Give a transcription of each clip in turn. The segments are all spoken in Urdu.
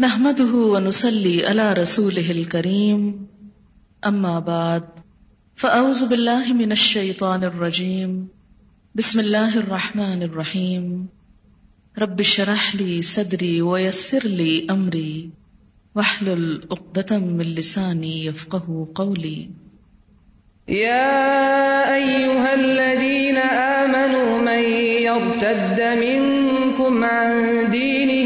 نحمده ونسلي على رسوله الكريم. أما بعد، فأعوذ بالله من الشيطان الرجيم. بسم الله الرحمن الرحيم. رب اشرح لي صدري ويسر لي أمري. واحلل عقدة من لساني يفقه قولي. يا أيها الذين آمنوا، من يرتد منكم عن دينه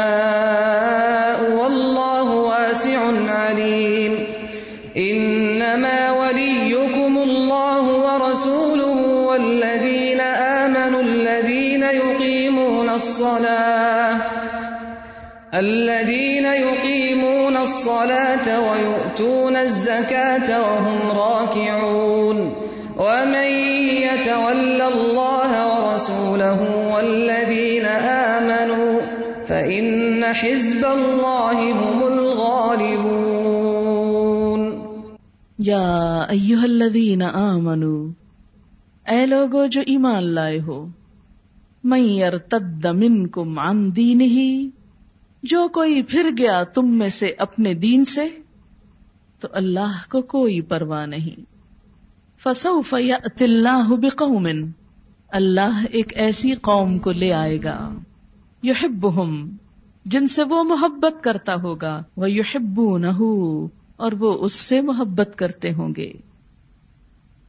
الصلاة. الذين يقيمون الصلاة ويؤتون الزكاة وهم راكعون. ومن يتول الله ورسوله والذين آمنوا فإن حزب الله هم الغالبون. یا ایوہ الذین آمنو اے لوگو جو ایمان لائے ہو من یرتد منکم عن دینہ جو کوئی پھر گیا تم میں سے اپنے دین سے، تو اللہ کو کوئی پرواہ نہیں۔ فسوف یأتی اللہ بقوم، اللہ ایک ایسی قوم کو لے آئے گا۔ یحبہم، جن سے وہ محبت کرتا ہوگا۔ وہ یحبونہو اور وہ اس سے محبت کرتے ہوں گے۔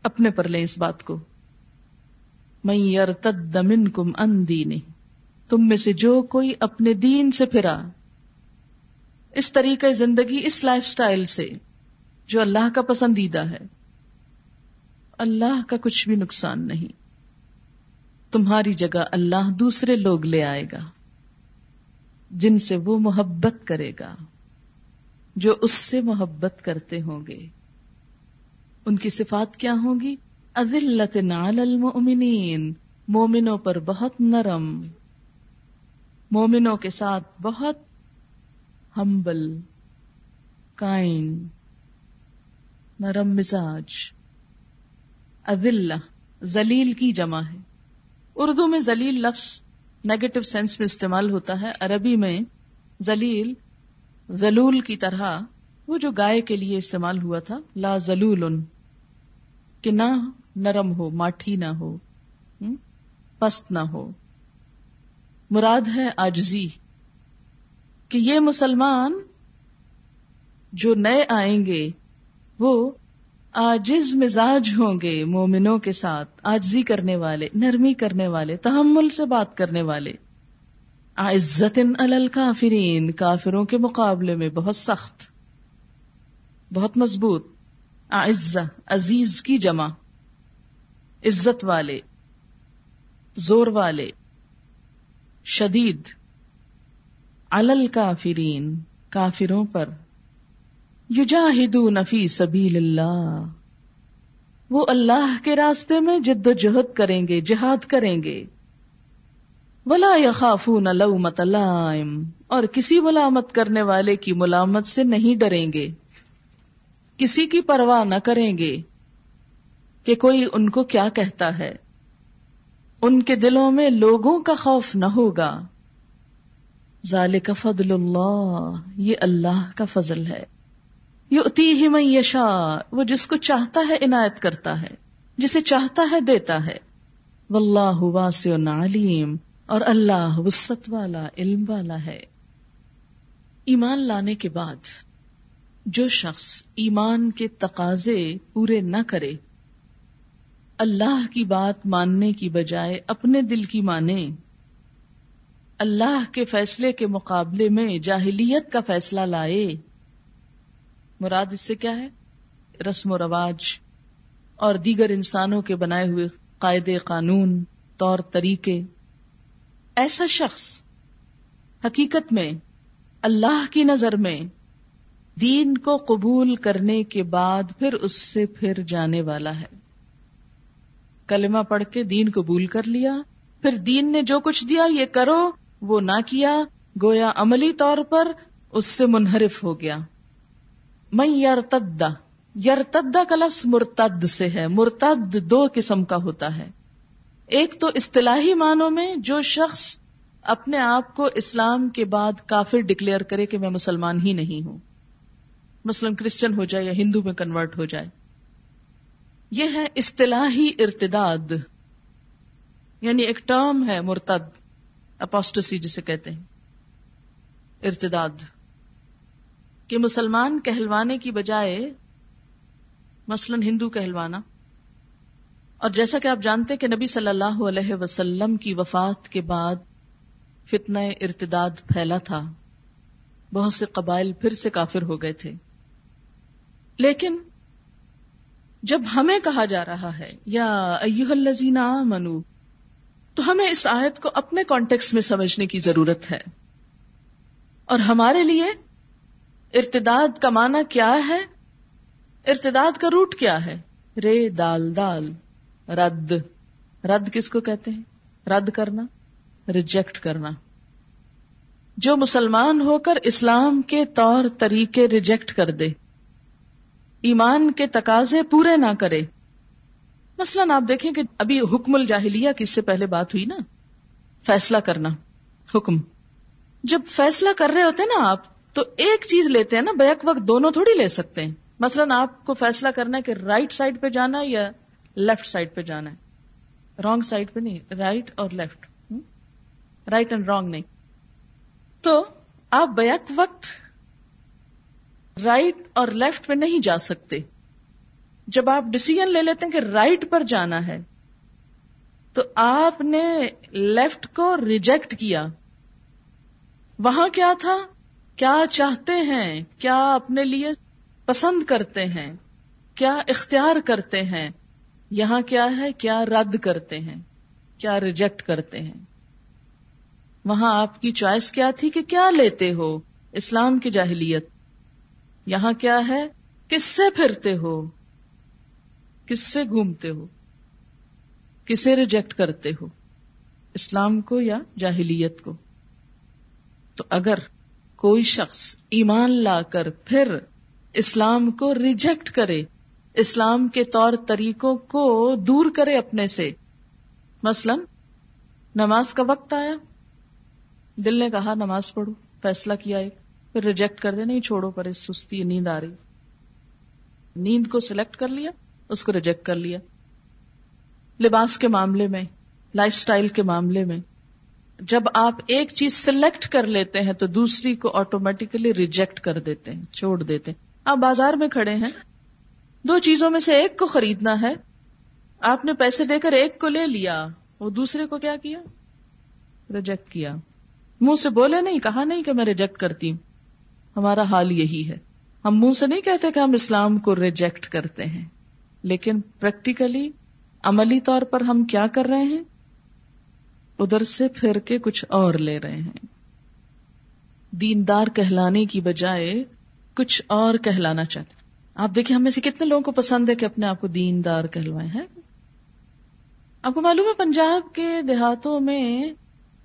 اپنے پر لیں اس بات کو۔ من یرتد منکم عن دینہ، تم میں سے جو کوئی اپنے دین سے پھرا، اس طریقے زندگی، اس لائف سٹائل سے جو اللہ کا پسندیدہ ہے۔ اللہ کا کچھ بھی نقصان نہیں۔ تمہاری جگہ اللہ دوسرے لوگ لے آئے گا، جن سے وہ محبت کرے گا، جو اس سے محبت کرتے ہوں گے۔ ان کی صفات کیا ہوں گی؟ علی المؤمنین مومنوں پر بہت نرم مومنوں کے ساتھ بہت ہمبل، کائن، نرم مزاج۔ عدل زلیل کی جمع ہے۔ اردو میں زلیل لفظ نیگیٹو سینس میں استعمال ہوتا ہے، عربی میں زلیل زلول کی طرح، وہ جو گائے کے لیے استعمال ہوا تھا، لا زلول کہ نہ نرم ہو، ماٹھی نہ ہو پست نہ ہو۔ مراد ہے آجزی کہ یہ مسلمان جو نئے آئیں گے، وہ آجز مزاج ہوں گے مومنوں کے ساتھ آجزی کرنے والے، نرمی کرنے والے، تحمل سے بات کرنے والے۔ عزت الکافرین، کافروں کے مقابلے میں بہت سخت، بہت مضبوط۔ عز عزیز کی جمع۔ عزت والے، زور والے، شدید، علل کافرین، کافروں پر، یجاہدون فی سبیل اللہ۔ وہ اللہ کے راستے میں جد و جہد کریں گے، جہاد کریں گے۔ ولا یخافون لومت لائم۔ اور کسی ملامت کرنے والے کی ملامت سے نہیں ڈریں گے۔ کسی کی پرواہ نہ کریں گے۔ کہ کوئی ان کو کیا کہتا ہے۔ ان کے دلوں میں لوگوں کا خوف نہ ہوگا۔ ذالک فضل اللہ، یہ اللہ کا فضل ہے۔ یؤتی ہی من یشا وہ جس کو چاہتا ہے عنایت کرتا ہے، جسے چاہتا ہے دیتا ہے۔ واللہ واسع علیم، اور اللہ وسط والا، علم والا ہے۔ ایمان لانے کے بعد، جو شخص ایمان کے تقاضے پورے نہ کرے اللہ کی بات ماننے کی بجائے اپنے دل کی مانے اللہ کے فیصلے کے مقابلے میں جاہلیت کا فیصلہ لائے۔ مراد اس سے کیا ہے؟ رسم و رواج اور دیگر انسانوں کے بنائے ہوئے قاعدے قانون، طور طریقے۔ ایسا شخص حقیقت میں اللہ کی نظر میں دین کو قبول کرنے کے بعد پھر اس سے پھر جانے والا ہے۔ کلمہ پڑھ کے دین قبول کر لیا۔ پھر دین نے جو کچھ دیا، یہ کرو۔ وہ نہ کیا۔ گویا عملی طور پر اس سے منحرف ہو گیا۔ میں یرتدا یرتدا کا لفظ مرتد سے ہے۔ مرتد دو قسم کا ہوتا ہے۔ ایک تو اصطلاحی معنوں میں جو شخص اپنے آپ کو اسلام کے بعد کافر ڈکلیئر کرے کہ میں مسلمان ہی نہیں ہوں۔ مسلم کرسچن ہو جائے یا ہندو میں کنورٹ ہو جائے۔ یہ ہے اصطلاحی ارتداد یعنی ایک ٹرم ہے مرتد، اپوسٹسی جسے کہتے ہیں، ارتداد، کہ مسلمان کہلوانے کی بجائے مثلا ہندو کہلوانا، اور جیسا کہ آپ جانتے کہ نبی صلی اللہ علیہ وسلم کی وفات کے بعد فتنہ ارتداد پھیلا تھا، بہت سے قبائل پھر سے کافر ہو گئے تھے، لیکن جب ہمیں کہا جا رہا ہے، یا ایوہ الذین آمنو، تو ہمیں اس آیت کو اپنے کانٹیکس میں سمجھنے کی ضرورت ہے۔ اور ہمارے لیے ارتداد کا معنی کیا ہے؟ ارتداد کا روٹ کیا ہے؟ رے، دال دال، رد۔ رد کس کو کہتے ہیں؟ رد کرنا ریجیکٹ کرنا۔ جو مسلمان ہو کر اسلام کے طور طریقے ریجیکٹ کر دے۔ ایمان کے تقاضے پورے نہ کرے۔ مثلا آپ دیکھیں کہ ابھی حکم الجاہلیہ کی اس سے پہلے بات ہوئی نا۔ فیصلہ کرنا، حکم۔ جب فیصلہ کر رہے ہوتے ہیں نا آپ، تو ایک چیز لیتے ہیں نا، بیک وقت دونوں تھوڑی لے سکتے ہیں۔ مثلا آپ کو فیصلہ کرنا ہے کہ رائٹ سائڈ پہ جانا ہے یا لیفٹ سائڈ پہ جانا ہے۔ رانگ سائڈ پہ نہیں رائٹ اور لیفٹ رائٹ اینڈ رانگ نہیں۔ تو آپ بیک وقت رائٹ اور لیفٹ میں نہیں جا سکتے۔ جب آپ ڈسیزن لے لیتے ہیں کہ رائٹ پر جانا ہے، تو آپ نے لیفٹ کو ریجیکٹ کیا۔ وہاں کیا تھا؟ کیا چاہتے ہیں؟ کیا اپنے لیے پسند کرتے ہیں؟ کیا اختیار کرتے ہیں؟ یہاں کیا ہے؟ کیا رد کرتے ہیں؟ کیا ریجیکٹ کرتے ہیں؟ وہاں آپ کی چوائس کیا تھی کہ کیا لیتے ہو؟ اسلام کی جاہلیت۔ یہاں کیا ہے؟ کس سے پھرتے ہو؟ کس سے گھومتے ہو؟ کسے ریجیکٹ کرتے ہو؟ اسلام کو یا جاہلیت کو؟ تو اگر کوئی شخص ایمان لا کر پھر اسلام کو ریجیکٹ کرے، اسلام کے طور طریقوں کو دور کرے اپنے سے، مثلا نماز کا وقت آیا، دل نے کہا نماز پڑھو، فیصلہ کیا ایک پھر ریجیکٹ کر دے، نہیں چھوڑو، پر اس سستی نیند آ رہی۔ نیند کو سلیکٹ کر لیا، اس کو ریجیکٹ کر لیا۔ لباس کے معاملے میں لائف سٹائل کے معاملے میں، جب آپ ایک چیز سلیکٹ کر لیتے ہیں تو دوسری کو آٹومیٹیکلی ریجیکٹ کر دیتے ہیں، چھوڑ دیتے ہیں۔ آپ بازار میں کھڑے ہیں، دو چیزوں میں سے ایک کو خریدنا ہے۔ آپ نے پیسے دے کر ایک کو لے لیا، وہ دوسرے کو کیا کیا؟ ریجیکٹ کیا۔ منہ سے بولے نہیں، کہا نہیں کہ میں ریجیکٹ کرتی ہوں۔ ہمارا حال یہی ہے۔ ہم منہ سے نہیں کہتے کہ ہم اسلام کو ریجیکٹ کرتے ہیں، لیکن پریکٹیکلی عملی طور پر ہم کیا کر رہے ہیں؟ ادھر سے پھر کے کچھ اور لے رہے ہیں۔ دیندار کہلانے کی بجائے کچھ اور کہلانا چاہتے آپ دیکھیں ہمیں سے کتنے لوگوں کو پسند ہے کہ اپنے آپ کو دیندار کہلوائے ہیں آپ کو معلوم ہے پنجاب کے دیہاتوں میں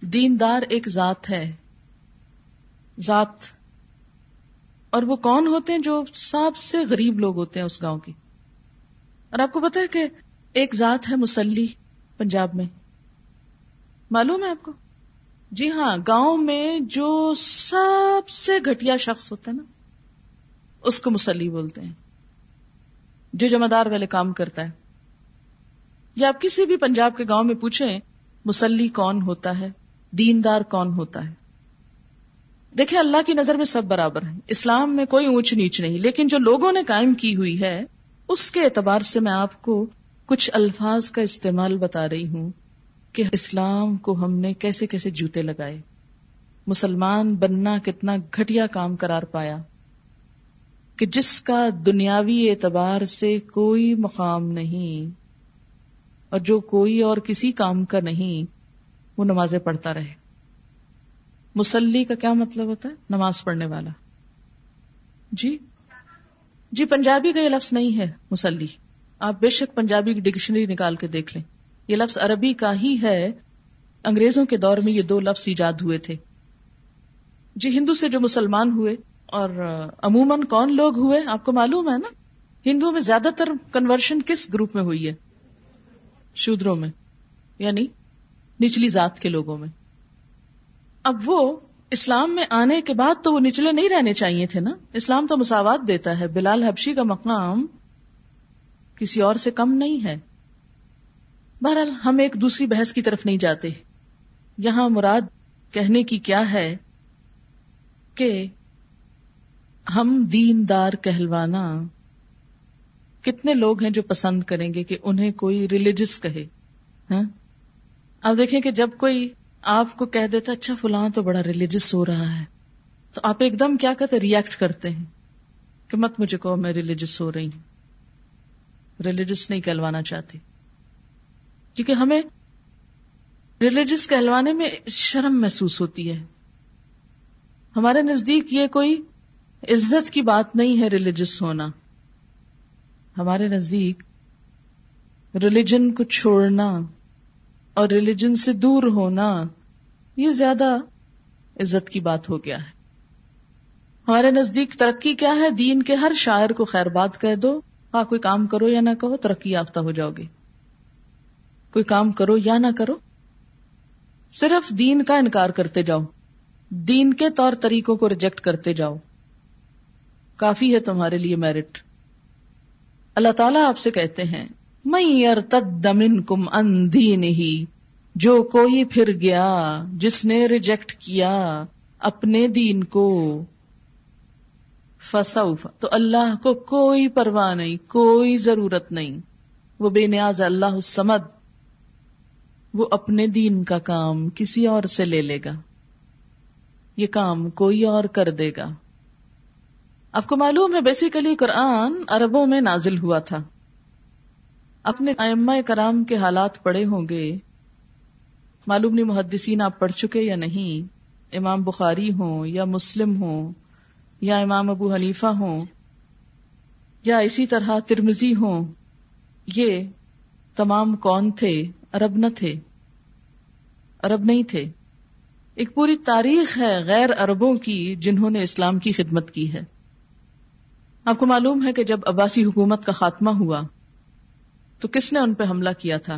دیندار ایک ذات ہے۔ ذات اور وہ کون ہوتے ہیں جو سب سے غریب لوگ ہوتے ہیں اس گاؤں کی؟ اور آپ کو پتا ہے کہ ایک ذات ہے مسلی پنجاب میں۔ معلوم ہے آپ کو؟ جی ہاں گاؤں میں جو سب سے گھٹیا شخص ہوتا ہے نا، اس کو مسلی بولتے ہیں۔ جو جمع دار والے کام کرتا ہے۔ یا آپ کسی بھی پنجاب کے گاؤں میں پوچھیں، مسلی کون ہوتا ہے؟ دیندار کون ہوتا ہے؟ دیکھیں اللہ کی نظر میں سب برابر ہیں۔ اسلام میں کوئی اونچ نیچ نہیں، لیکن جو لوگوں نے قائم کی ہوئی ہے، اس کے اعتبار سے میں آپ کو کچھ الفاظ کا استعمال بتا رہی ہوں کہ اسلام کو ہم نے کیسے کیسے جوتے لگائے۔ مسلمان بننا کتنا گھٹیا کام قرار پایا کہ جس کا دنیاوی اعتبار سے کوئی مقام نہیں اور جو کوئی اور کسی کام کا نہیں، وہ نمازیں پڑھتا رہے۔ مسلی کا کیا مطلب ہوتا ہے؟ نماز پڑھنے والا۔ جی؟ جی پنجابی کا یہ لفظ نہیں ہے مسلی۔ آپ بے شک پنجابی کی ڈکشنری نکال کے دیکھ لیں۔ یہ لفظ عربی کا ہی ہے۔ انگریزوں کے دور میں یہ دو لفظ ایجاد ہوئے تھے۔ جی ہندو سے جو مسلمان ہوئے اور عموماً کون لوگ ہوئے؟ آپ کو معلوم ہے نا؟ ہندوؤں میں زیادہ تر کنورشن کس گروپ میں ہوئی ہے؟ شودروں میں یعنی نچلی ذات کے لوگوں میں۔ اب وہ اسلام میں آنے کے بعد تو وہ نچلے نہیں رہنے چاہیے تھے نا؟ اسلام تو مساوات دیتا ہے۔ بلال حبشی کا مقام کسی اور سے کم نہیں ہے۔ بہرحال ہم ایک دوسری بحث کی طرف نہیں جاتے۔ یہاں مراد کہنے کی کیا ہے کہ ہم دین دار کہلوانا کتنے لوگ ہیں جو پسند کریں گے کہ انہیں کوئی ریلیجس کہے ہاں؟ آپ دیکھیں کہ جب کوئی آپ کو کہہ دیتا اچھا فلاں تو بڑا ریلیجس ہو رہا ہے۔ تو آپ ایک دم کیا کہتے ریئیکٹ کرتے ہیں کہ مت مجھے کہو میں ریلیجس ہو رہی ہوں۔ ریلیجس نہیں کہلوانا چاہتی۔ کیونکہ ہمیں ریلیجس کہلوانے میں شرم محسوس ہوتی ہے۔ ہمارے نزدیک یہ کوئی عزت کی بات نہیں ہے ریلیجس ہونا۔ ہمارے نزدیک ریلیجن کو چھوڑنا اور ریلیجن سے دور ہونا یہ زیادہ عزت کی بات ہو گیا ہے۔ ہمارے نزدیک ترقی کیا ہے؟ دین کے ہر شاعر کو خیر بات کہہ دو۔ ہاں کوئی کام کرو یا نہ کہو، ترقی یافتہ ہو جاؤ گے۔ کوئی کام کرو یا نہ کرو۔ صرف دین کا انکار کرتے جاؤ۔ دین کے طور طریقوں کو ریجیکٹ کرتے جاؤ۔ کافی ہے تمہارے لیے میرٹ۔ اللہ تعالیٰ آپ سے کہتے ہیں میں کم اندھی نہیں جو کوئی پھر گیا، جس نے ریجیکٹ کیا اپنے دین کو۔ فسوف۔ تو اللہ کو کوئی پرواہ نہیں، کوئی ضرورت نہیں۔ وہ بے نیاز اللہ سمد وہ اپنے دین کا کام کسی اور سے لے لے گا۔ یہ کام کوئی اور کر دے گا۔ آپ کو معلوم ہے بیسیکلی قرآن عربوں میں نازل ہوا تھا۔ اپنے ائمہ کرام کے حالات پڑے ہوں گے۔ معلوم نہیں محدثین آپ پڑھ چکے یا نہیں، امام بخاری ہوں یا مسلم ہوں یا امام ابو حنیفہ ہوں یا اسی طرح ترمزی ہوں، یہ تمام کون تھے؟ عرب نہ تھے، عرب نہیں تھے۔ ایک پوری تاریخ ہے غیر اربوں کی جنہوں نے اسلام کی خدمت کی ہے۔ آپ کو معلوم ہے کہ جب عباسی حکومت کا خاتمہ ہوا تو کس نے ان پہ حملہ کیا تھا؟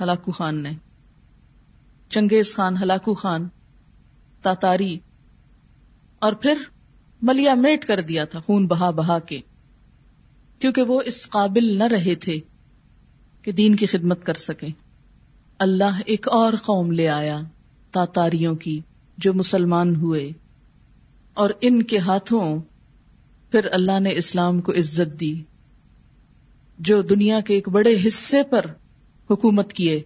ہلاکو خان نے۔ چنگیز خان، ہلاکو خان، تاتاری، اور پھر ملیا میٹ کر دیا تھا خون بہا بہا کے، کیونکہ وہ اس قابل نہ رہے تھے کہ دین کی خدمت کر سکیں۔ اللہ ایک اور قوم لے آیا تاتاریوں کی جو مسلمان ہوئے، اور ان کے ہاتھوں پھر اللہ نے اسلام کو عزت دی، جو دنیا کے ایک بڑے حصے پر حکومت کیے۔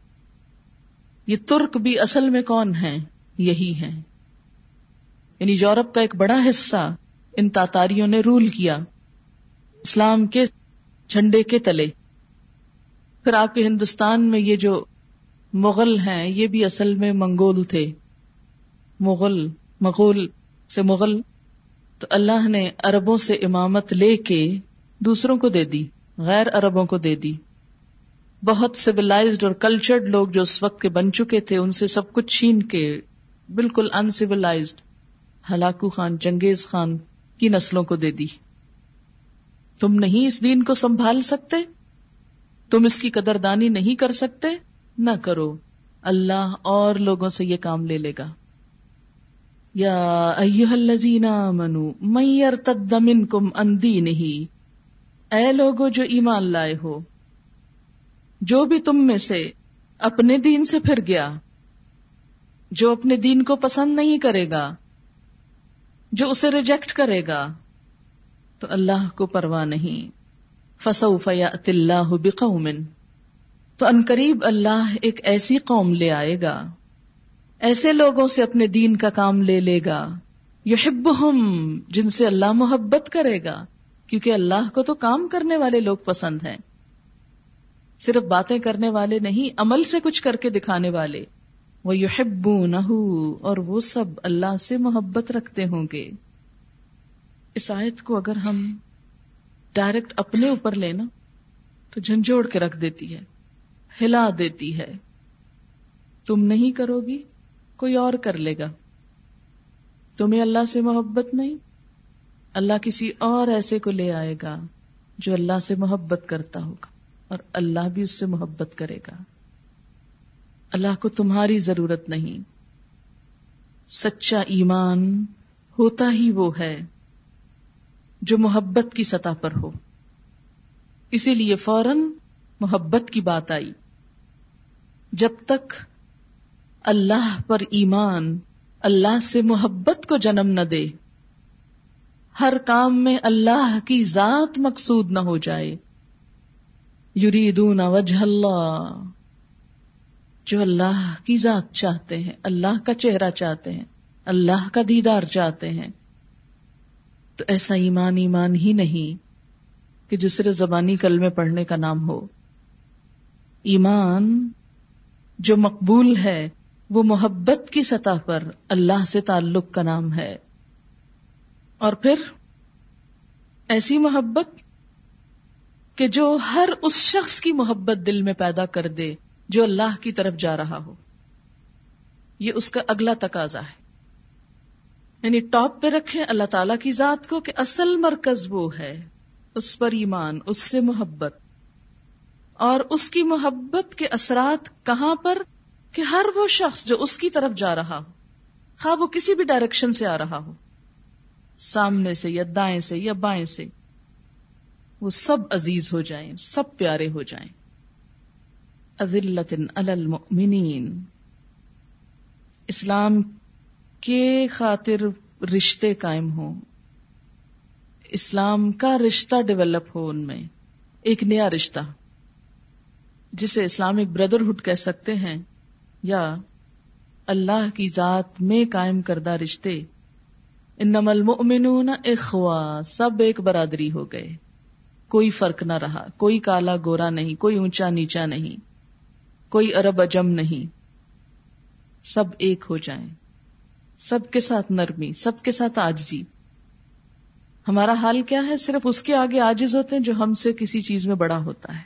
یہ ترک بھی اصل میں کون ہیں؟ یہی ہیں۔ یعنی یورپ کا ایک بڑا حصہ ان تاتاریوں نے رول کیا۔ اسلام کے جھنڈے کے تلے۔ پھر آپ کے ہندوستان میں یہ جو مغل ہیں، یہ بھی اصل میں منگول تھے۔ مغل، مغول سے مغل۔ تو اللہ نے عربوں سے امامت لے کے دوسروں کو دے دی، غیر عربوں کو دے دی۔ بہت سیولازڈ اور کلچرڈ لوگ جو اس وقت کے بن چکے تھے، ان سے سب کچھ چھین کے بالکل انسیولازڈ ہلاکو خان چنگیز خان کی نسلوں کو دے دی۔ تم نہیں اس دین کو سنبھال سکتے؟ تم اس کی قدردانی نہیں کر سکتے؟ نہ کرو۔ اللہ اور لوگوں سے یہ کام لے لے گا۔ یا الذین آمنوا من یرتد منکم ان دینہ اے لوگو جو ایمان لائے ہو جو بھی تم میں سے اپنے دین سے پھر گیا، جو اپنے دین کو پسند نہیں کرے گا، جو اسے ریجیکٹ کرے گا، تو اللہ کو پرواہ نہیں۔ فسوف یأت اللہ بقوم۔ تو انقریب اللہ ایک ایسی قوم لے آئے گا۔ ایسے لوگوں سے اپنے دین کا کام لے لے گا۔ یحبہم جن سے اللہ محبت کرے گا۔ کیونکہ اللہ کو تو کام کرنے والے لوگ پسند ہیں۔ صرف باتیں کرنے والے نہیں، عمل سے کچھ کر کے دکھانے والے۔ وہ یو اور وہ سب اللہ سے محبت رکھتے ہوں گے۔ اس آیت کو اگر ہم ڈائریکٹ اپنے اوپر لینا تو جھنجھوڑ کے رکھ دیتی ہے، ہلا دیتی ہے۔ تم نہیں کرو گی، کوئی اور کر لے گا۔ تمہیں اللہ سے محبت نہیں، اللہ کسی اور ایسے کو لے آئے گا جو اللہ سے محبت کرتا ہوگا۔ اور اللہ بھی اس سے محبت کرے گا۔ اللہ کو تمہاری ضرورت نہیں۔ سچا ایمان ہوتا ہی وہ ہے جو محبت کی سطح پر ہو۔ اسی لیے فوراً محبت کی بات آئی۔ جب تک اللہ پر ایمان اللہ سے محبت کو جنم نہ دے، ہر کام میں اللہ کی ذات مقصود نہ ہو جائے۔ یریدون وجہ اللہ۔ جو اللہ کی ذات چاہتے ہیں، اللہ کا چہرہ چاہتے ہیں، اللہ کا دیدار چاہتے ہیں۔ تو ایسا ایمان ایمان ہی نہیں کہ جو صرف زبانی کلمے پڑھنے کا نام ہو۔ ایمان جو مقبول ہے، وہ محبت کی سطح پر اللہ سے تعلق کا نام ہے۔ اور پھر ایسی محبت کہ جو ہر اس شخص کی محبت دل میں پیدا کر دے جو اللہ کی طرف جا رہا ہو۔ یہ اس کا اگلا تقاضا ہے۔ یعنی ٹاپ پہ رکھے اللہ تعالی کی ذات کو کہ اصل مرکز وہ ہے، اس پر ایمان، اس سے محبت۔ اور اس کی محبت کے اثرات کہاں پر کہ ہر وہ شخص جو اس کی طرف جا رہا ہو، خواہ وہ کسی بھی ڈائریکشن سے آ رہا ہو۔ سامنے سے یا دائیں سے یا بائیں سے۔ وہ سب عزیز ہو جائیں، سب پیارے ہو جائیں۔ المؤمنین۔ اسلام کے خاطر رشتے قائم ہوں۔ اسلام کا رشتہ ڈیولپ ہو ان میں۔ ایک نیا رشتہ۔ جسے اسلامک بردرہڈ کہہ سکتے ہیں، یا اللہ کی ذات میں قائم کردہ رشتے۔ انما المؤمنون اخوا سب ایک برادری ہو گئے۔ کوئی فرق نہ رہا، کوئی کالا گورا نہیں، کوئی اونچا نیچا نہیں، کوئی ارب اجم نہیں۔ سب ایک ہو جائیں۔ سب کے ساتھ نرمی، سب کے ساتھ آجزی ہمارا حال کیا ہے؟ صرف اس کے آگے آجز ہوتے ہیں جو ہم سے کسی چیز میں بڑا ہوتا ہے۔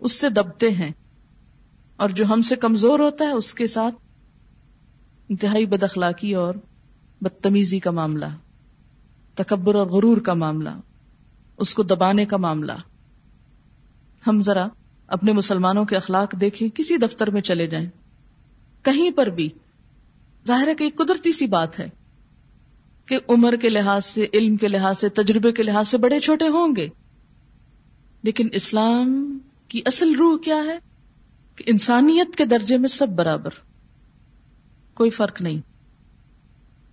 اس سے دبتے ہیں۔ اور جو ہم سے کمزور ہوتا ہے، اس کے ساتھ انتہائی بد اخلاقی اور بدتمیزی کا معاملہ، تکبر اور غرور کا معاملہ۔ اس کو دبانے کا معاملہ۔ ہم ذرا اپنے مسلمانوں کے اخلاق دیکھیں، کسی دفتر میں چلے جائیں۔ کہیں پر بھی۔ ظاہر ہے کہ ایک قدرتی سی بات ہے کہ عمر کے لحاظ سے، علم کے لحاظ سے، تجربے کے لحاظ سے بڑے چھوٹے ہوں گے۔ لیکن اسلام کی اصل روح کیا ہے؟ کہ انسانیت کے درجے میں سب برابر۔ کوئی فرق نہیں۔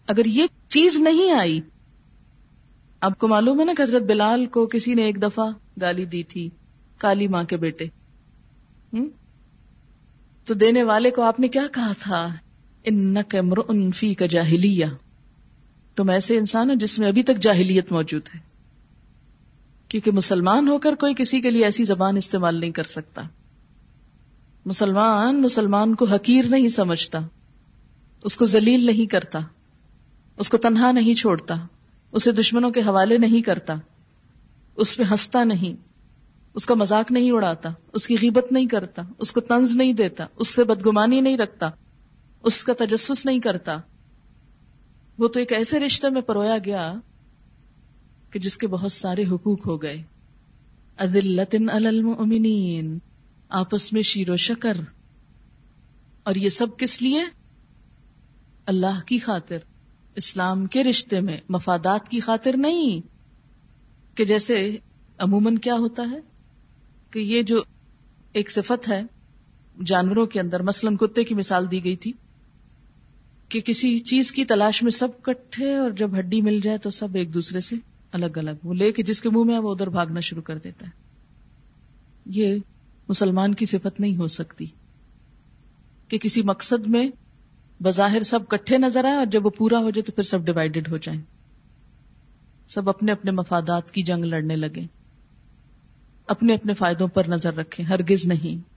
اگر یہ چیز نہیں آئی آپ کو معلوم ہے نا کہ حضرت بلال کو کسی نے ایک دفعہ گالی دی تھی کالی ماں کے بیٹے؟ تو دینے والے کو آپ نے کیا کہا تھا؟ ان انفی کا جاہلیہ۔ تم ایسے انسان ہو جس میں ابھی تک جاہلیت موجود ہے۔ کیونکہ مسلمان ہو کر کوئی کسی کے لیے ایسی زبان استعمال نہیں کر سکتا۔ مسلمان مسلمان کو حقیر نہیں سمجھتا۔ اس کو ذلیل نہیں کرتا۔ اس کو تنہا نہیں چھوڑتا۔ اسے دشمنوں کے حوالے نہیں کرتا۔ اس پہ ہنستا نہیں۔ اس کا مذاق نہیں اڑاتا۔ اس کی غیبت نہیں کرتا۔ اس کو طنز نہیں دیتا۔ اس سے بدگمانی نہیں رکھتا۔ اس کا تجسس نہیں کرتا۔ وہ تو ایک ایسے رشتے میں پرویا گیا کہ جس کے بہت سارے حقوق ہو گئے۔ المؤمنین۔ آپس میں شیر و شکر۔ اور یہ سب کس لیے؟ اللہ کی خاطر۔ اسلام کے رشتے میں مفادات کی خاطر نہیں کہ جیسے عموماً کیا ہوتا ہے کہ یہ جو ایک صفت ہے، جانوروں کے اندر، مثلاً کتے کی مثال دی گئی تھی کہ کسی چیز کی تلاش میں سب کٹھے اور جب ہڈی مل جائے تو سب ایک دوسرے سے الگ الگ، وہ لے کے جس کے منہ میں ہے وہ ادھر بھاگنا شروع کر دیتا ہے۔ یہ مسلمان کی صفت نہیں ہو سکتی کہ کسی مقصد میں بظاہر سب کٹھے نظر آئے اور جب وہ پورا ہو جائے تو پھر سب ڈیوائڈیڈ ہو جائیں۔ سب اپنے اپنے مفادات کی جنگ لڑنے لگے۔ اپنے اپنے فائدوں پر نظر رکھیں ہرگز نہیں۔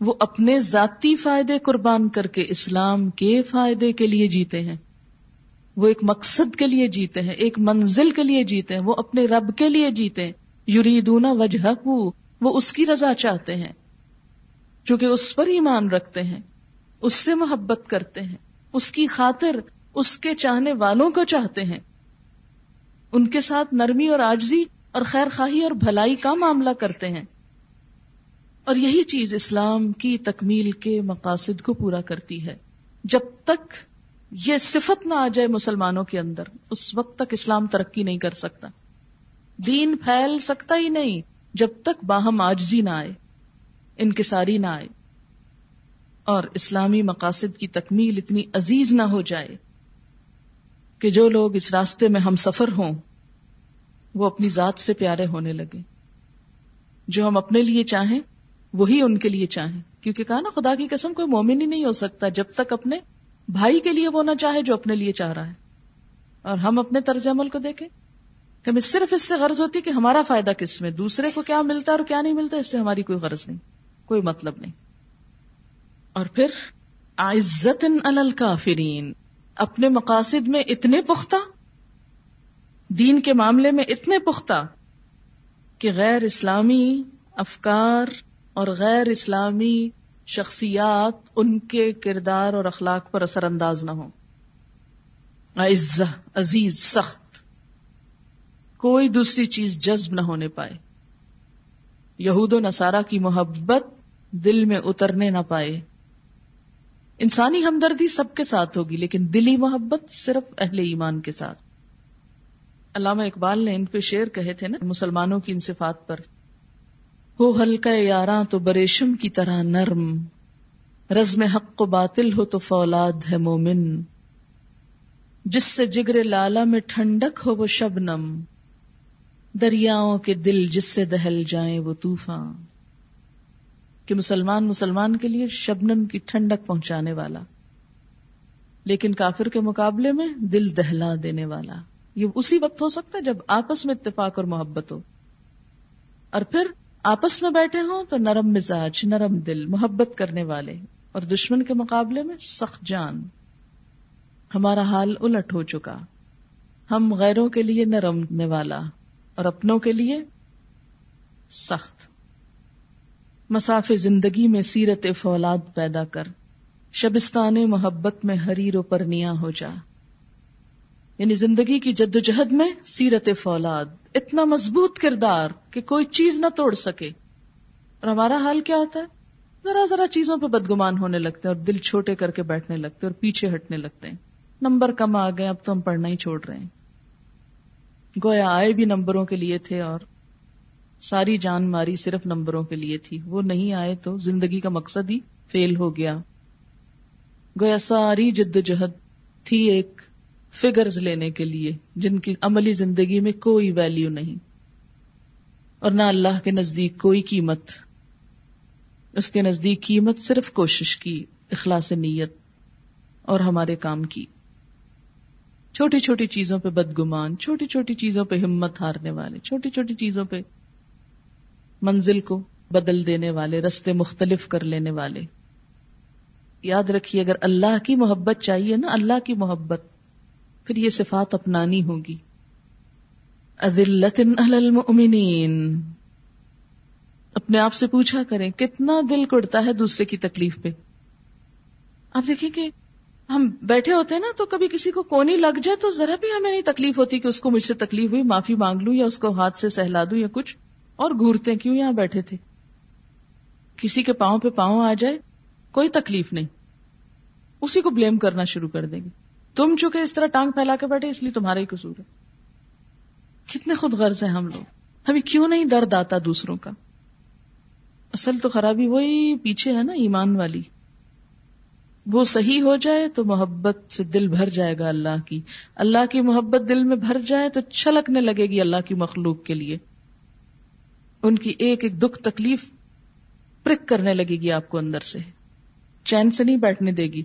وہ اپنے ذاتی فائدے قربان کر کے اسلام کے فائدے کے لیے جیتے ہیں۔ وہ ایک مقصد کے لیے جیتے ہیں، ایک منزل کے لیے جیتے ہیں، وہ اپنے رب کے لیے جیتے ہیں۔ یریدون وجہ وہ اس کی رضا چاہتے ہیں۔ چونکہ اس پر ایمان رکھتے ہیں۔ اس سے محبت کرتے ہیں، اس کی خاطر اس کے چاہنے والوں کو چاہتے ہیں۔ ان کے ساتھ نرمی اور آجزی اور خیر خواہی اور بھلائی کا معاملہ کرتے ہیں۔ اور یہی چیز اسلام کی تکمیل کے مقاصد کو پورا کرتی ہے۔ جب تک یہ صفت نہ آ جائے مسلمانوں کے اندر، اس وقت تک اسلام ترقی نہیں کر سکتا۔ دین پھیل سکتا ہی نہیں جب تک باہم آجزی نہ آئے، انکساری نہ آئے۔ اور اسلامی مقاصد کی تکمیل اتنی عزیز نہ ہو جائے کہ جو لوگ اس راستے میں ہم سفر ہوں، وہ اپنی ذات سے پیارے ہونے لگے۔ جو ہم اپنے لیے چاہیں، وہی ان کے لیے چاہیں۔ کیونکہ کہا نا، خدا کی قسم، کوئی مومن ہی نہیں ہو سکتا جب تک اپنے بھائی کے لیے وہ نہ چاہے جو اپنے لیے چاہ رہا ہے۔ اور ہم اپنے طرز عمل کو دیکھیں کہ ہمیں صرف اس سے غرض ہوتی کہ ہمارا فائدہ کس میں، دوسرے کو کیا ملتا ہے اور کیا نہیں ملتا، اس سے ہماری کوئی غرض نہیں، کوئی مطلب نہیں۔ اور پھر عزت الکافرین. اپنے مقاصد میں اتنے پختہ؟ دین کے معاملے میں اتنے پختہ کہ غیر اسلامی افکار اور غیر اسلامی شخصیات ان کے کردار اور اخلاق پر اثر انداز نہ ہو عزیز، سخت. کوئی دوسری چیز جذب نہ ہونے پائے. یہود و نصارہ کی محبت دل میں اترنے نہ پائے. انسانی ہمدردی سب کے ساتھ ہوگی، لیکن دلی محبت صرف اہل ایمان کے ساتھ۔ علامہ اقبال نے ان پہ شعر کہے تھے نا، مسلمانوں کی ان صفات پر۔ ہو ہلکا یاراں تو بریشم کی طرح نرم۔ رزم حق و باطل ہو تو فولاد ہے مومن۔ جس سے جگر لالا میں ٹھنڈک ہو وہ شبنم۔ دریاؤں کے دل جس سے دہل جائیں وہ طوفان۔ کہ مسلمان مسلمان کے لیے شبنم کی ٹھنڈک پہنچانے والا، لیکن کافر کے مقابلے میں دل دہلا دینے والا۔ یہ اسی وقت ہو سکتا ہے جب آپس میں اتفاق اور محبت ہو۔ اور پھر آپس میں بیٹھے ہوں تو نرم مزاج، نرم دل، محبت کرنے والے۔ اور دشمن کے مقابلے میں سخت جان۔ ہمارا حال الٹ ہو چکا۔ ہم غیروں کے لیے نرمنے والا اور اپنوں کے لیے سخت۔ مساف زندگی میں سیرت فولاد پیدا کر، شبستان محبت میں حریر و پرنیا ہو جا۔ یعنی زندگی کی جد جہد میں سیرت فولاد اتنا مضبوط کردار کہ کوئی چیز نہ توڑ سکے۔ اور ہمارا حال کیا ہوتا ہے؟ ذرا ذرا چیزوں پہ بدگمان ہونے لگتے ہیں اور دل چھوٹے کر کے بیٹھنے لگتے اور پیچھے ہٹنے لگتے ہیں۔ نمبر کم آ گئے اب تو ہم پڑھنا ہی چھوڑ رہے ہیں۔ گویا آئے بھی نمبروں کے لیے تھے اور ساری جان ماری صرف نمبروں کے لیے تھی۔ وہ نہیں آئے تو زندگی کا مقصد ہی فیل ہو گیا۔ گویا ساری جد جہد تھی ایک فگرز لینے کے لیے جن کی عملی زندگی میں کوئی ویلیو نہیں۔ اور نہ اللہ کے نزدیک کوئی قیمت۔ اس کے نزدیک قیمت صرف کوشش کی، اخلاص نیت اور ہمارے کام کی۔ چھوٹی چھوٹی چیزوں پہ بدگمان، چھوٹی چھوٹی چیزوں پہ ہمت ہارنے والے، چھوٹی چھوٹی چیزوں پہ منزل کو بدل دینے والے، رستے مختلف کر لینے والے۔ یاد رکھیے، اگر اللہ کی محبت چاہیے نا، اللہ کی محبت، پھر یہ صفات اپنانی ہوگی۔ المؤمنین۔ اپنے آپ سے پوچھا کریں، کتنا دل کڑتا ہے دوسرے کی تکلیف پہ۔ آپ دیکھیں کہ ہم بیٹھے ہوتے ہیں نا، تو کبھی کسی کو کونی لگ جائے تو ذرا بھی ہمیں نہیں تکلیف ہوتی کہ اس کو مجھ سے تکلیف ہوئی، معافی مانگ لوں یا اس کو ہاتھ سے سہلا دوں یا کچھ۔ اور گورتے کیوں یہاں بیٹھے تھے؟ کسی کے پاؤں پہ پاؤں آ جائے، کوئی تکلیف نہیں۔ اسی کو بلیم کرنا شروع کر دیں گے۔ تم چکے اس طرح ٹانگ پھیلا کے بیٹھے، اس لیے تمہارا ہی قصور ہے۔ کتنے خود غرض ہیں ہم لوگ۔ ہمیں کیوں نہیں درد آتا دوسروں کا؟ اصل تو خرابی وہی پیچھے ہے نا، ایمان والی۔ وہ صحیح ہو جائے تو محبت سے دل بھر جائے گا اللہ کی۔ اللہ کی محبت دل میں بھر جائے تو چھلکنے لگے گی اللہ کی مخلوق کے لیے۔ ان کی ایک ایک دکھ تکلیف پرک کرنے لگے گی آپ کو اندر سے۔ چین سے نہیں بیٹھنے دے گی۔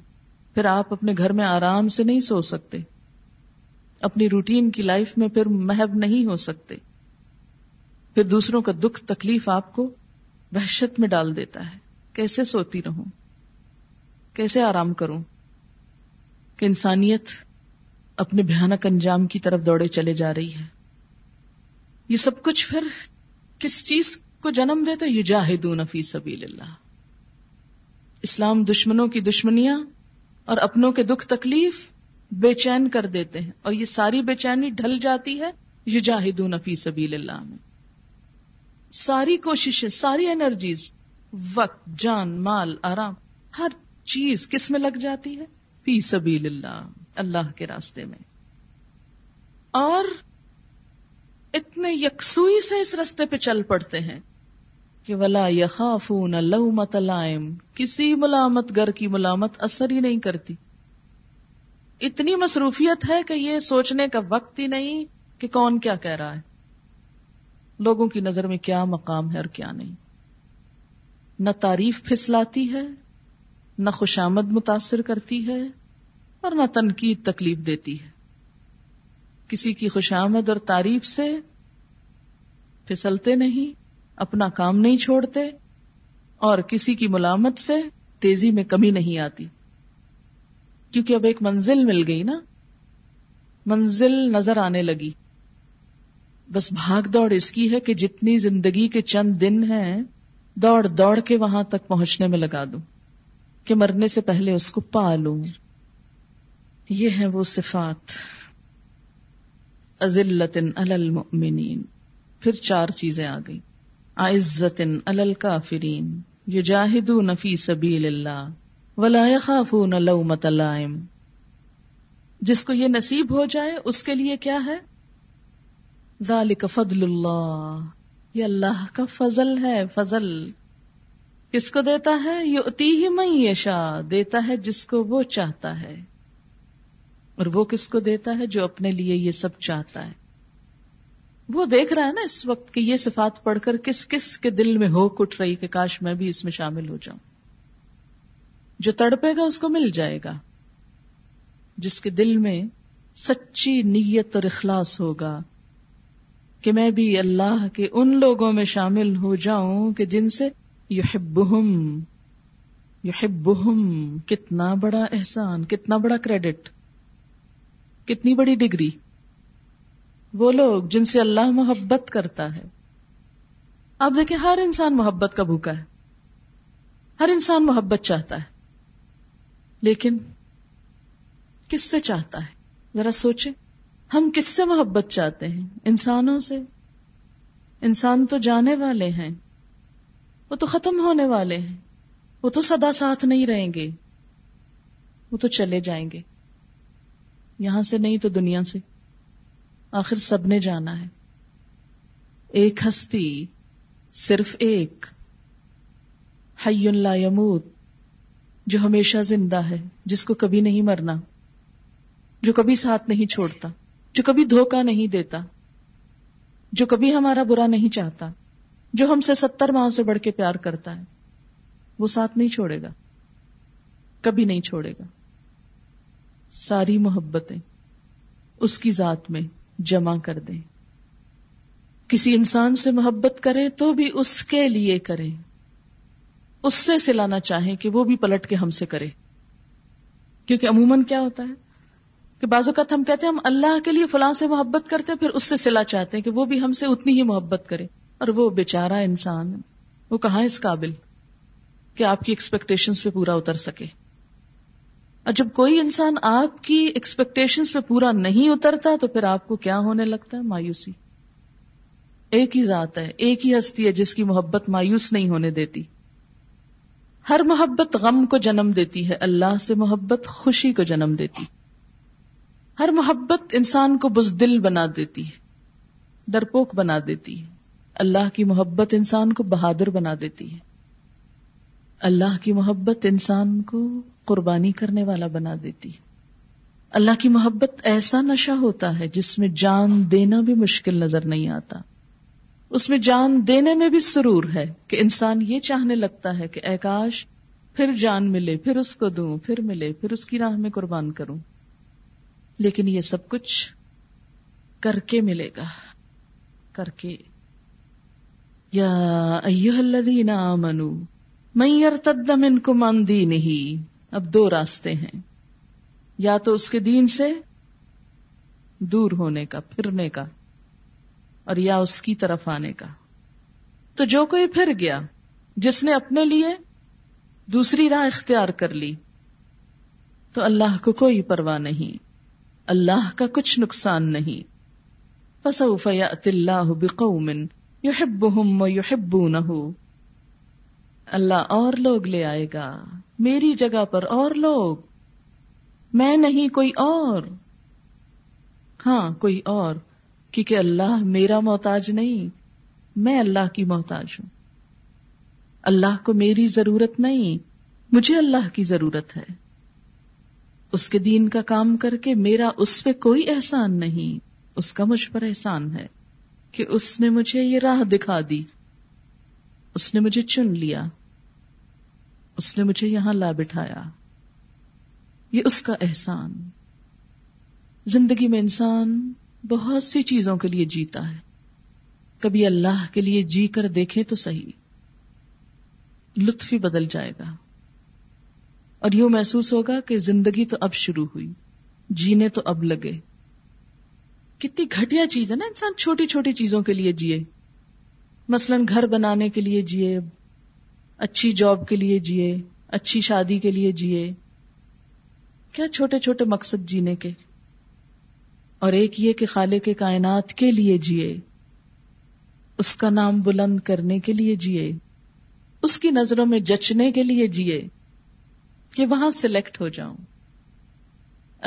پھر آپ اپنے گھر میں آرام سے نہیں سو سکتے۔ اپنی روٹین کی لائف میں پھر محب نہیں ہو سکتے۔ پھر دوسروں کا دکھ تکلیف آپ کو وحشت میں ڈال دیتا ہے۔ کیسے سوتی رہوں؟ کیسے آرام کروں؟ کہ انسانیت اپنے بھیانک انجام کی طرف دوڑے چلے جا رہی ہے۔ یہ سب کچھ پھر کس چیز کو جنم دیتے یہ جاہدون فی سبیل اللہ۔ اسلام دشمنوں کی دشمنیاں اور اپنوں کے دکھ تکلیف بے چین کر دیتے ہیں اور یہ ساری بے چینی ڈھل جاتی ہے یہ جاہدون فی سبیل اللہ میں۔ ساری کوششیں، ساری انرجیز، وقت، جان، مال، آرام، ہر چیز کس میں لگ جاتی ہے؟ فی سبیل اللہ اللہ کے راستے میں۔ اور اتنے یکسوئی سے اس رستے پہ چل پڑتے ہیں کہ ولا یخافون لومت لائم۔ کسی ملامت گر کی ملامت اثر ہی نہیں کرتی۔ اتنی مصروفیت ہے کہ یہ سوچنے کا وقت ہی نہیں کہ کون کیا کہہ رہا ہے۔ لوگوں کی نظر میں کیا مقام ہے اور کیا نہیں۔ نہ تعریف پھسلاتی ہے، نہ خوشامد متاثر کرتی ہے اور نہ تنقید تکلیف دیتی ہے۔ کسی کی خوشامد اور تعریف سے پھسلتے نہیں، اپنا کام نہیں چھوڑتے اور کسی کی ملامت سے تیزی میں کمی نہیں آتی۔ کیونکہ اب ایک منزل مل گئی نا۔ منزل نظر آنے لگی۔ بس بھاگ دوڑ اس کی ہے کہ جتنی زندگی کے چند دن ہیں، دوڑ دوڑ کے وہاں تک پہنچنے میں لگا دوں۔ کہ مرنے سے پہلے اس کو پا لوں۔ یہ ہے وہ صفات۔ ازلت المؤمنین۔ پھر چار چیزیں آ گئی عزت الکافرین، یجاہدون فی سبیل اللہ، ولا يخافون لومۃ لائم۔ جس کو یہ نصیب ہو جائے، اس کے لیے کیا ہے؟ ذالک فضل اللہ۔ یہ اللہ کا فضل ہے، فضل۔ کس کو دیتا ہے؟ یؤتی ہی من یشا دیتا ہے جس کو وہ چاہتا ہے۔ اور وہ کس کو دیتا ہے؟ جو اپنے لیے یہ سب چاہتا ہے۔ وہ دیکھ رہا ہے نا اس وقت کہ یہ صفات پڑھ کر کس کس کے دل میں ہو کٹ رہی کہ کاش میں بھی اس میں شامل ہو جاؤں۔ جو تڑپے گا اس کو مل جائے گا۔ جس کے دل میں سچی نیت اور اخلاص ہوگا کہ میں بھی اللہ کے ان لوگوں میں شامل ہو جاؤں کہ جن سے یحبہم یحبہم، کتنا بڑا احسان، کتنا بڑا کریڈٹ کتنی بڑی ڈگری وہ لوگ جن سے اللہ محبت کرتا ہے۔ آپ دیکھیں، ہر انسان محبت کا بھوکا ہے۔ ہر انسان محبت چاہتا ہے۔ لیکن کس سے چاہتا ہے؟ ذرا سوچیں۔ ہم کس سے محبت چاہتے ہیں؟ انسانوں سے۔ انسان تو جانے والے ہیں۔ وہ تو ختم ہونے والے ہیں۔ وہ تو سدا ساتھ نہیں رہیں گے۔ وہ تو چلے جائیں گے۔ یہاں سے نہیں تو دنیا سے۔ آخر سب نے جانا ہے۔ ایک ہستی، صرف ایک۔ حی اللہ یموت، جو ہمیشہ زندہ ہے، جس کو کبھی نہیں مرنا، جو کبھی ساتھ نہیں چھوڑتا، جو کبھی دھوکا نہیں دیتا، جو کبھی ہمارا برا نہیں چاہتا، جو ہم سے ستر ماہ سے بڑھ کے پیار کرتا ہے، وہ ساتھ نہیں چھوڑے گا۔ کبھی نہیں چھوڑے گا۔ ساری محبتیں اس کی ذات میں۔ جمع کر دیں۔ کسی انسان سے محبت کریں تو بھی اس کے لیے کریں۔ اس سے سلانا چاہیں کہ وہ بھی پلٹ کے ہم سے کرے۔ کیونکہ عموماً کیا ہوتا ہے کہ بعض اوقات ہم کہتے ہیں ہم اللہ کے لیے فلاں سے محبت کرتے ہیں، پھر اس سے سلا چاہتے ہیں کہ وہ بھی ہم سے اتنی ہی محبت کرے۔ اور وہ بےچارا انسان، وہ کہاں اس قابل کہ آپ کی ایکسپیکٹیشن پہ پورا اتر سکے؟ اور جب کوئی انسان آپ کی ایکسپیکٹیشن پہ پورا نہیں اترتا تو پھر آپ کو کیا ہونے لگتا ہے؟ مایوسی۔ ایک ہی ذات ہے، ایک ہی ہستی ہے جس کی محبت مایوس نہیں ہونے دیتی۔ ہر محبت غم کو جنم دیتی ہے، اللہ سے محبت خوشی کو جنم دیتی۔ ہر محبت انسان کو بزدل بنا دیتی ہے، ڈرپوک بنا دیتی ہے۔ اللہ کی محبت انسان کو بہادر بنا دیتی ہے۔ اللہ کی محبت انسان کو قربانی کرنے والا بنا دیتی ہے۔ اللہ کی محبت ایسا نشہ ہوتا ہے جس میں جان دینا بھی مشکل نظر نہیں آتا۔ اس میں جان دینے میں بھی سرور ہے کہ انسان یہ چاہنے لگتا ہے کہ اے کاش، پھر جان ملے، پھر اس کو دوں، پھر ملے، پھر اس کی راہ میں قربان کروں۔ لیکن یہ سب کچھ کر کے ملے گا۔ کر کے۔ یا الذین آمنو ارتد منکم عن دینہ اب دو راستے ہیں۔ یا تو اس کے دین سے دور ہونے کا، پھرنے کا، اور یا اس کی طرف آنے کا۔ تو جو کوئی پھر گیا، جس نے اپنے لیے دوسری راہ اختیار کر لی، تو اللہ کو کوئی پرواہ نہیں۔ اللہ کا کچھ نقصان نہیں۔ فسوف يأتي الله بقوم يحبهم ويحبونه اللہ اور لوگ لے آئے گا۔ میری جگہ پر اور لوگ۔ میں نہیں کوئی اور۔ ہاں کوئی اور۔ کیونکہ اللہ میرا محتاج نہیں، میں اللہ کی محتاج ہوں۔ اللہ کو میری ضرورت نہیں، مجھے اللہ کی ضرورت ہے۔ اس کے دین کا کام کر کے میرا اس پہ کوئی احسان نہیں، اس کا مجھ پر احسان ہے کہ اس نے مجھے یہ راہ دکھا دی۔ اس نے مجھے چن لیا۔ اس نے مجھے یہاں لا بٹھایا۔ یہ اس کا احسان۔ زندگی میں انسان بہت سی چیزوں کے لیے جیتا ہے۔ کبھی اللہ کے لیے جی کر دیکھے تو صحیح۔ لطف ہی بدل جائے گا۔ اور یوں محسوس ہوگا کہ زندگی تو اب شروع ہوئی۔ جینے تو اب لگے۔ کتنی گھٹیا چیز ہے نا انسان چھوٹی چھوٹی چیزوں کے لیے جیے۔ مثلا گھر بنانے کے لیے جیے، اچھی جاب کے لیے جیے، اچھی شادی کے لیے جیے۔ کیا چھوٹے چھوٹے مقصد جینے کے؟ اور ایک یہ کہ خالق کے کائنات کے لیے جیے۔ اس کا نام بلند کرنے کے لیے جیے۔ اس کی نظروں میں جچنے کے لیے جیے کہ وہاں سلیکٹ ہو جاؤں۔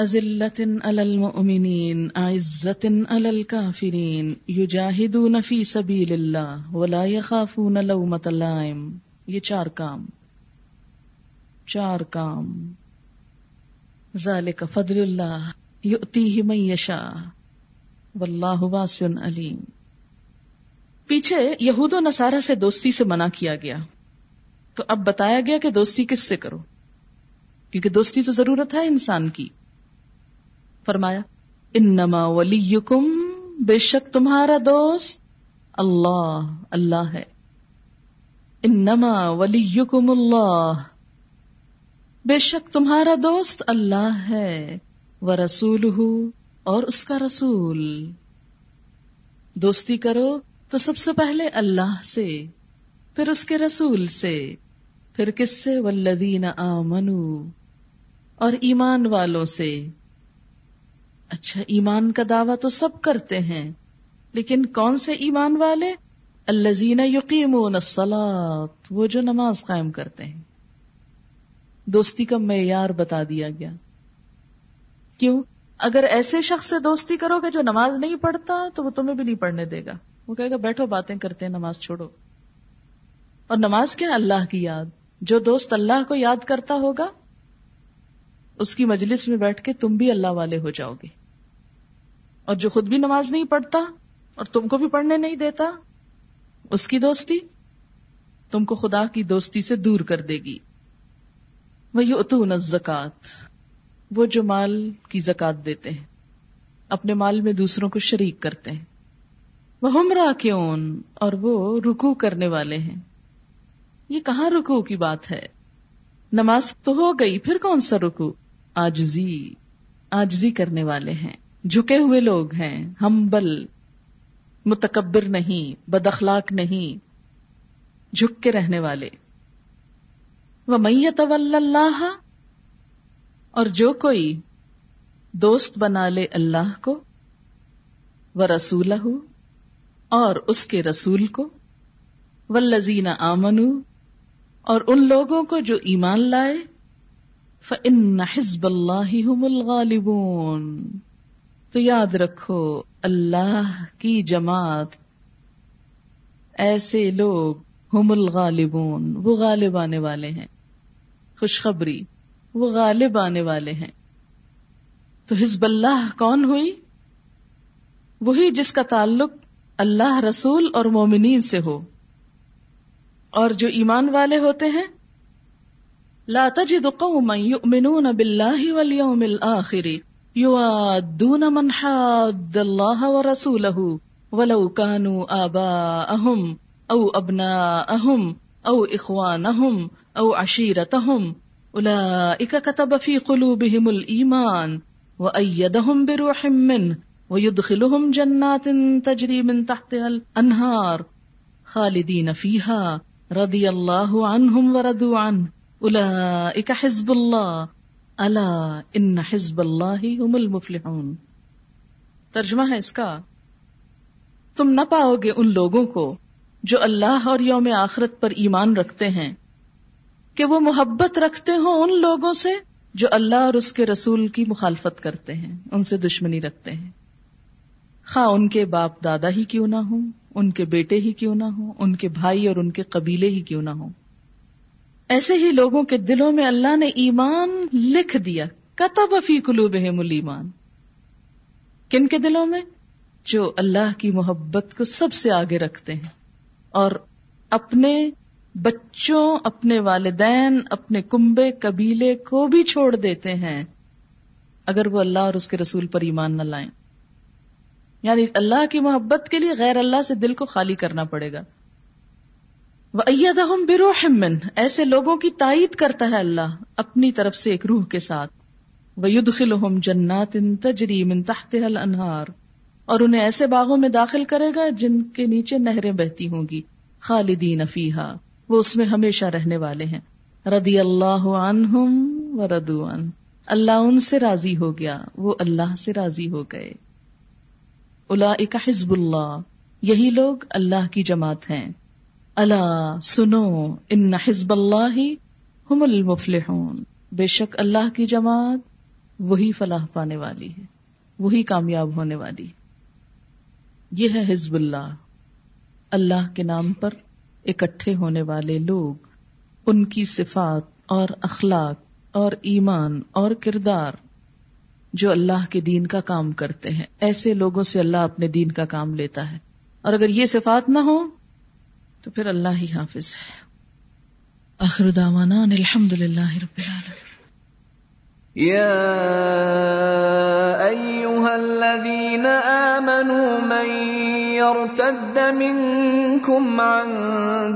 ازلت المؤمنین عزت الکافرین یجاہدون فی سبیل اللہ ولا يخافون لومت لائم یہ چار کام چار کام۔ ذالک فضل اللہ یؤتیہ من یشاء واللہ واسع علیم پیچھے یہود و نصارہ سے دوستی سے منع کیا گیا۔ تو اب بتایا گیا کہ دوستی کس سے کرو؟ کیونکہ دوستی تو ضرورت ہے انسان کی۔ فرمایا، انما ولیکم، بے شک تمہارا دوست اللہ اللہ ہے۔ انما ولیکم اللہ، بے شک تمہارا دوست اللہ ہے وہ رسول اور اس کا رسول۔ دوستی کرو تو سب سے پہلے اللہ سے، پھر اس کے رسول سے، پھر کس سے ولدین آمنو اور ایمان والوں سے۔ اچھا ایمان کا دعویٰ تو سب کرتے ہیں، لیکن کون سے ایمان والے؟ الزین یقین الصلاۃ وہ جو نماز قائم کرتے ہیں۔ دوستی کا معیار بتا دیا گیا۔ کیوں؟ اگر ایسے شخص سے دوستی کرو گے جو نماز نہیں پڑھتا، تو وہ تمہیں بھی نہیں پڑھنے دے گا۔ وہ کہے گا، بیٹھو، باتیں کرتے ہیں، نماز چھوڑو۔ اور نماز کیا اللہ کی یاد۔ جو دوست اللہ کو یاد کرتا ہوگا، اس کی مجلس میں بیٹھ کے تم بھی اللہ والے ہو جاؤ گے۔ اور جو خود بھی نماز نہیں پڑھتا اور تم کو بھی پڑھنے نہیں دیتا، اس کی دوستی؟ تم کو خدا کی دوستی سے دور کر دے گی۔ وہ اتون زکات وہ جو مال کی زکات دیتے ہیں، اپنے مال میں دوسروں کو شریک کرتے ہیں۔ وہ ہمراہ کیوں اور وہ رکو کرنے والے ہیں۔ یہ کہاں رکو کی بات ہے؟ نماز تو ہو گئی، پھر کون سا رکو آجزی آجزی کرنے والے ہیں۔ جھکے ہوئے لوگ ہیں ہم بل متکبر نہیں، بد اخلاق نہیں، جھک کے رہنے والے۔ وہ میت اللہ اور جو کوئی دوست بنا لے اللہ کو وہ رسول اور اس کے رسول کو ولزین آمن اور ان لوگوں کو جو ایمان لائے فن حزب اللہ الغالبون۔ تو یاد رکھو، اللہ کی جماعت، ایسے لوگ ہم الغالبون، وہ غالب آنے والے ہیں۔ خوشخبری، وہ غالب آنے والے ہیں۔ تو حزب اللہ کون ہوئی؟ وہی جس کا تعلق اللہ رسول اور مومنین سے ہو۔ اور جو ایمان والے ہوتے ہیں، لا تجد قوما يؤمنون بالله واليوم الاخر يوادون من حاد الله ورسوله ولو كانوا آباءهم او ابناءهم او اخوانهم او عشیرتہم اولئک کتب فی قلوبہم الایمان وأيدهم بروح منه ويدخلهم جنات تجري من تحتها الأنهار خالدين فيها رضي الله عنهم وردوا عنه أولئك حزب الله ألا إن حزب الله هم المفلحون۔ ترجمہ ہے اس کا۔ تم نہ پاؤ گے ان لوگوں کو جو اللہ اور یوم آخرت پر ایمان رکھتے ہیں، کہ وہ محبت رکھتے ہوں ان لوگوں سے جو اللہ اور اس کے رسول کی مخالفت کرتے ہیں، ان سے دشمنی رکھتے ہیں۔ خواہ ان کے باپ دادا ہی کیوں نہ ہوں، ان کے بیٹے ہی کیوں نہ ہوں، ان کے بھائی اور ان کے قبیلے ہی کیوں نہ ہوں۔ ایسے ہی لوگوں کے دلوں میں اللہ نے ایمان لکھ دیا۔ کتب فی قلوبہم الایمان۔ کن کے دلوں میں؟ جو اللہ کی محبت کو سب سے آگے رکھتے ہیں۔ اور اپنے بچوں، اپنے والدین، اپنے کنبے، قبیلے کو بھی چھوڑ دیتے ہیں۔ اگر وہ اللہ اور اس کے رسول پر ایمان نہ لائیں۔ یعنی اللہ کی محبت کے لیے غیر اللہ سے دل کو خالی کرنا پڑے گا۔ وہ بروحمن ایسے لوگوں کی تائید کرتا ہے اللہ اپنی طرف سے ایک روح کے ساتھ۔ وہ ید خلوم جنات تجری من تحت انہار اور انہیں ایسے باغوں میں داخل کرے گا جن کے نیچے نہریں بہتی ہوں گی۔ خالدین فیحا وہ اس میں ہمیشہ رہنے والے ہیں۔ ردی اللہ عنہم و عن۔ اللہ ان سے راضی ہو گیا۔ وہ اللہ سے راضی ہو گئے۔ اولئک حزب اللہ۔ یہی لوگ اللہ کی جماعت ہیں۔ اللہ سنو ان حزب اللہ ہم المفلحون۔ بے شک اللہ کی جماعت وہی فلاح پانے والی ہے، وہی کامیاب ہونے والی یہ ہے حزب اللہ۔ اللہ کے نام پر اکٹھے ہونے والے لوگ، ان کی صفات اور اخلاق اور ایمان اور کردار جو اللہ کے دین کا کام کرتے ہیں۔ ایسے لوگوں سے اللہ اپنے دین کا کام لیتا ہے۔ اور اگر یہ صفات نہ ہو تو پھر اللہ ہی حافظ ہے۔ آخر دعوانا الحمد للہ رب العالمين يا ايها الذين امنوا من يرتد منكم عن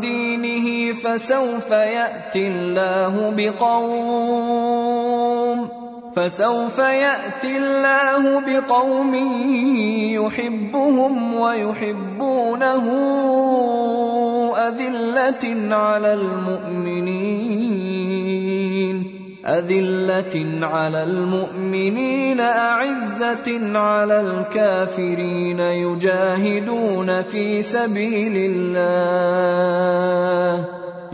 دينه فسوف ياتي الله بقوم۔ فسوف ياتي الله بقوم يحبهم ويحبونه اذله على المؤمنين أذلة على المؤمنين أعزة على الكافرين يجاهدون في سبيل الله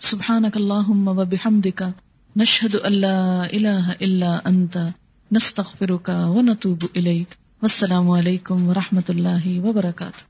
سبحانك اللهم وبحمدك نشهد ان لا اله الا انت نستغفرك ونتوب اليك والسلام عليكم ورحمۃ الله وبركاته